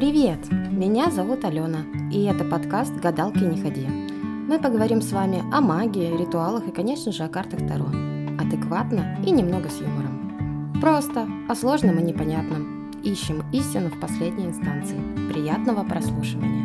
Привет! Меня зовут Алена, и это подкаст «Гадалки не ходи». Мы поговорим с вами о магии, ритуалах и, конечно же, о картах Таро. Адекватно и немного с юмором. Просто, о сложном и непонятном. Ищем истину в последней инстанции. Приятного прослушивания!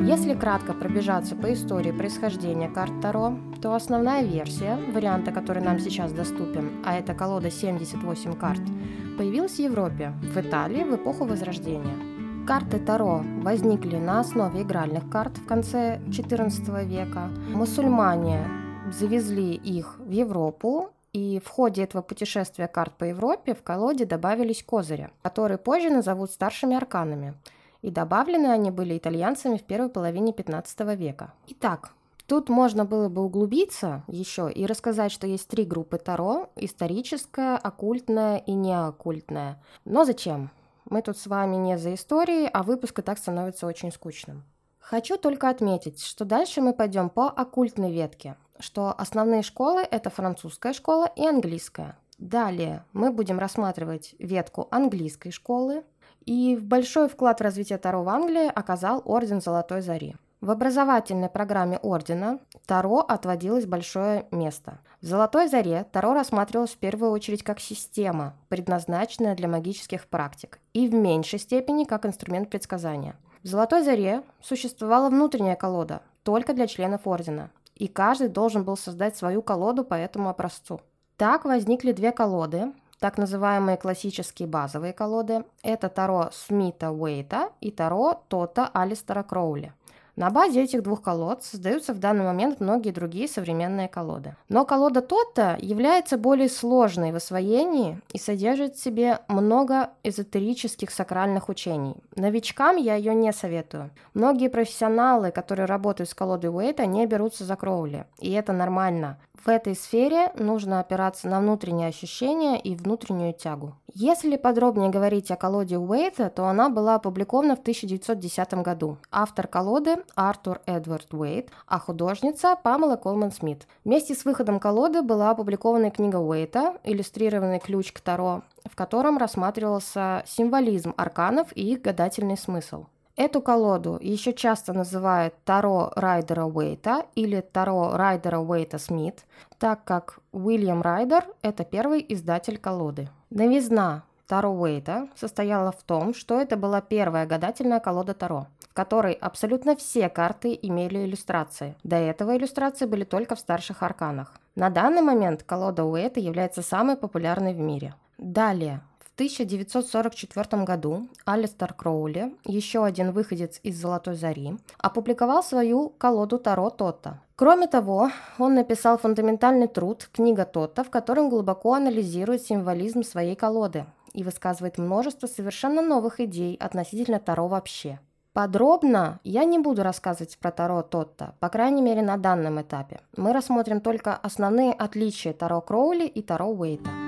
Если кратко пробежаться по истории происхождения карт Таро, то основная версия, варианта, который нам сейчас доступен, а это колода 78 карт, появилась в Европе, в Италии в эпоху Возрождения. Карты Таро возникли на основе игральных карт в конце XIV века. Мусульмане завезли их в Европу, и в ходе этого путешествия карт по Европе в колоде добавились козыри, которые позже назовут старшими арканами – и добавлены они были итальянцами в первой половине 15 века. Итак, Тут можно было бы углубиться еще и рассказать, что есть три группы Таро – историческая, оккультная и неоккультная. Но зачем? Мы тут с вами не за историей, а выпуск и так становится очень скучным. Хочу только отметить, что дальше мы пойдем по оккультной ветке, что основные школы – это французская школа и английская. Далее мы будем рассматривать ветку английской школы, и большой вклад в развитие Таро в Англии оказал Орден Золотой Зари. В образовательной программе Ордена Таро отводилось большое место. В «Золотой заре» Таро рассматривалось в первую очередь как система, предназначенная для магических практик, и в меньшей степени как инструмент предсказания. В «Золотой заре» существовала внутренняя колода, только для членов Ордена, и каждый должен был создать свою колоду по этому образцу. Так возникли две колоды, так называемые классические базовые колоды – это Таро Смита Уэйта и Таро Тота Алистера Кроули. На базе этих двух колод создаются в данный момент многие другие современные колоды. Но колода Тота является более сложной в освоении и содержит в себе много эзотерических сакральных учений. Новичкам я ее не советую. Многие профессионалы, которые работают с колодой Уэйта, не берутся за Кроули, и это нормально. В этой сфере нужно опираться на внутренние ощущения и внутреннюю тягу. Если подробнее говорить о колоде Уэйта, то она была опубликована в 1910 году. Автор колоды Артур Эдвард Уэйт, а художница Памела Колман Смит. Вместе с выходом колоды была опубликована книга Уэйта «Иллюстрированный ключ к Таро», в котором рассматривался символизм арканов и их гадательный смысл. Эту колоду еще часто называют Таро Райдера Уэйта или Таро Райдера Уэйта Смит, так как Уильям Райдер – это первый издатель колоды. Новизна Таро Уэйта состояла в том, что это была первая гадательная колода Таро, в которой абсолютно все карты имели иллюстрации. До этого иллюстрации были только в старших арканах. На данный момент колода Уэйта является самой популярной в мире. Далее, 1944 году Алистер Кроули, еще один выходец из «Золотой зари», опубликовал свою колоду Таро Тота. Кроме того, он написал фундаментальный труд «Книга Тота», в котором глубоко анализирует символизм своей колоды и высказывает множество совершенно новых идей относительно Таро вообще. Подробно я не буду рассказывать про Таро Тотта, по крайней мере на данном этапе. Мы рассмотрим только основные отличия Таро Кроули и Таро Уэйта.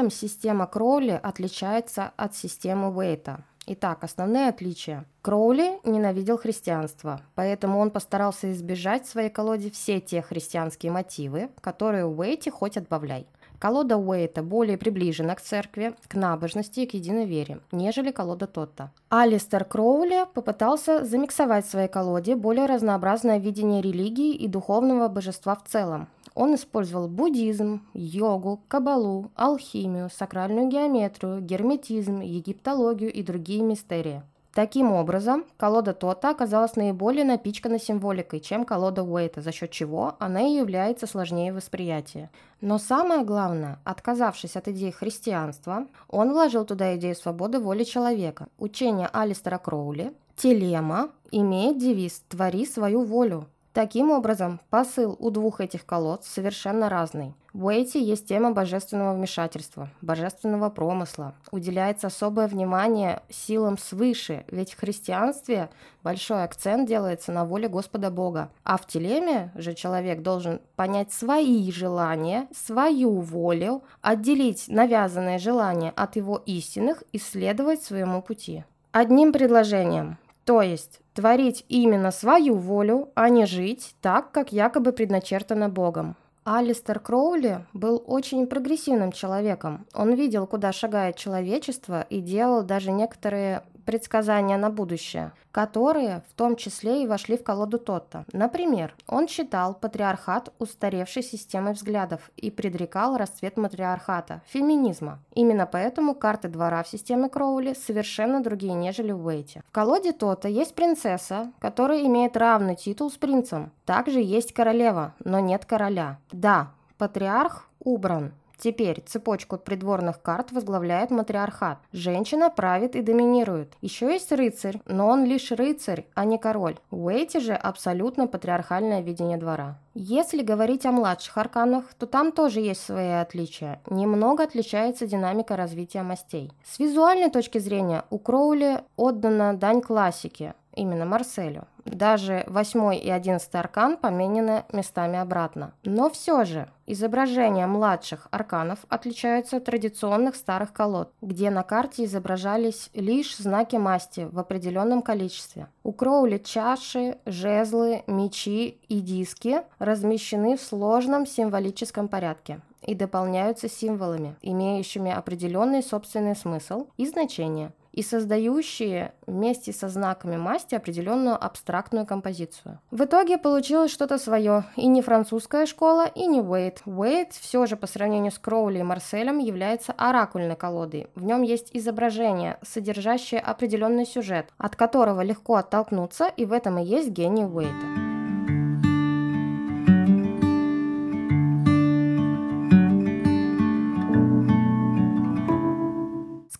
Чем система Кроули отличается от системы Уэйта? Итак, основные отличия. Кроули ненавидел христианство, поэтому он постарался избежать в своей колоде все те христианские мотивы, которые у Уэйти хоть отбавляй. Колода Уэйта более приближена к церкви, к набожности и к единой вере, нежели колода Тотта. Алистер Кроули попытался замиксовать в своей колоде более разнообразное видение религии и духовного божества в целом, он использовал буддизм, йогу, кабалу, алхимию, сакральную геометрию, герметизм, египтологию и другие мистерии. Таким образом, колода Тота оказалась наиболее напичкана символикой, чем колода Уэйта, за счет чего она и является сложнее восприятия. Но самое главное, отказавшись от идеи христианства, он вложил туда идею свободы воли человека. Учение Алистера Кроули, телема, имеет девиз «Твори свою волю». Таким образом, посыл у двух этих колод совершенно разный. В Уэйте есть тема божественного вмешательства, божественного промысла. Уделяется особое внимание силам свыше, ведь в христианстве большой акцент делается на воле Господа Бога. А в телеме же человек должен понять свои желания, свою волю, отделить навязанные желания от его истинных и следовать своему пути. Одним предложением то есть творить именно свою волю, а не жить так, как якобы предначертано Богом. Алистер Кроули был очень прогрессивным человеком. Он видел, куда шагает человечество и делал даже некоторые предсказания на будущее, которые в том числе и вошли в колоду Тотта. Например, он считал патриархат устаревшей системой взглядов и предрекал расцвет матриархата, феминизма. Именно поэтому карты двора в системе Кроули совершенно другие, нежели в Уэйте. В колоде Тотта есть принцесса, которая имеет равный титул с принцем. Также есть королева, но нет короля. Да, патриарх убран, Теперь цепочку придворных карт возглавляет матриархат. Женщина правит и доминирует. Еще есть рыцарь, но он лишь рыцарь, а не король. У Эйти же абсолютно патриархальное видение двора. Если говорить о младших арканах, то там тоже есть свои отличия. Немного отличается динамика развития мастей. С визуальной точки зрения у Кроули отдана дань классике, именно Марселю. Даже 8 и 11 аркан поменены местами обратно. Но все же изображения младших арканов отличаются от традиционных старых колод, где на карте изображались лишь знаки масти в определенном количестве. У Кроули чаши, жезлы, мечи и диски размещены в сложном символическом порядке и дополняются символами, имеющими определенный собственный смысл и значение и создающие вместе со знаками масти определенную абстрактную композицию. В итоге получилось что-то свое, и не французская школа, и не Уэйт. Уэйт все же по сравнению с Кроули и Марселем является оракульной колодой. В нем есть изображение, содержащее определенный сюжет, от которого легко оттолкнуться, и в этом и есть гений Уэйта.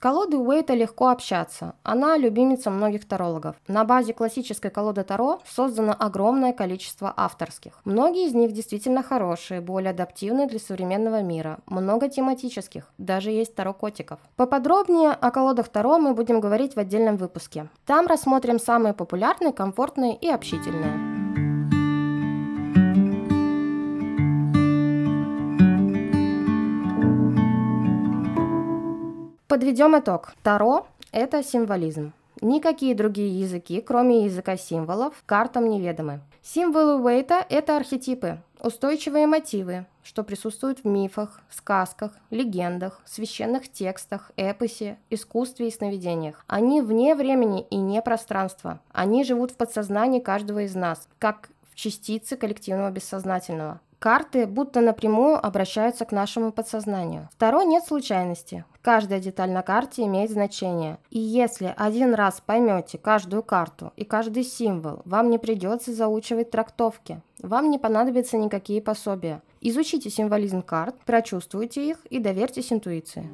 Колодой Уэйта легко общаться. Она любимица многих тарологов. На базе классической колоды Таро создано огромное количество авторских. Многие из них действительно хорошие, более адаптивные для современного мира. Много тематических, даже есть Таро котиков. Поподробнее о колодах Таро мы будем говорить в отдельном выпуске. Там рассмотрим самые популярные, комфортные и общительные. Подведем итог. Таро – это символизм. Никакие другие языки, кроме языка символов, картам неведомы. Символы Уэйта – это архетипы, устойчивые мотивы, что присутствуют в мифах, сказках, легендах, священных текстах, эпосе, искусстве и сновидениях. Они вне времени и не пространства. Они живут в подсознании каждого из нас, как в частице коллективного бессознательного. Карты будто напрямую обращаются к нашему подсознанию. Второе нет случайности. Каждая деталь на карте имеет значение. И если один раз поймете каждую карту и каждый символ, вам не придется заучивать трактовки. Вам не понадобятся никакие пособия. Изучите символизм карт, прочувствуйте их и доверьтесь интуиции.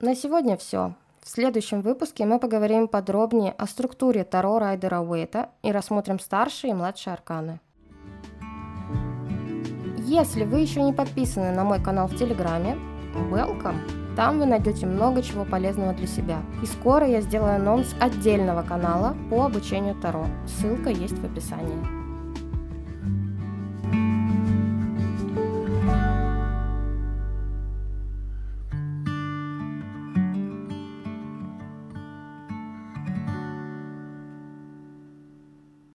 На сегодня все. В следующем выпуске мы поговорим подробнее о структуре Таро Райдера Уэйта и рассмотрим старшие и младшие арканы. Если вы еще не подписаны на мой канал в Телеграме, welcome! Там вы найдете много чего полезного для себя. И скоро я сделаю анонс отдельного канала по обучению Таро. Ссылка есть в описании.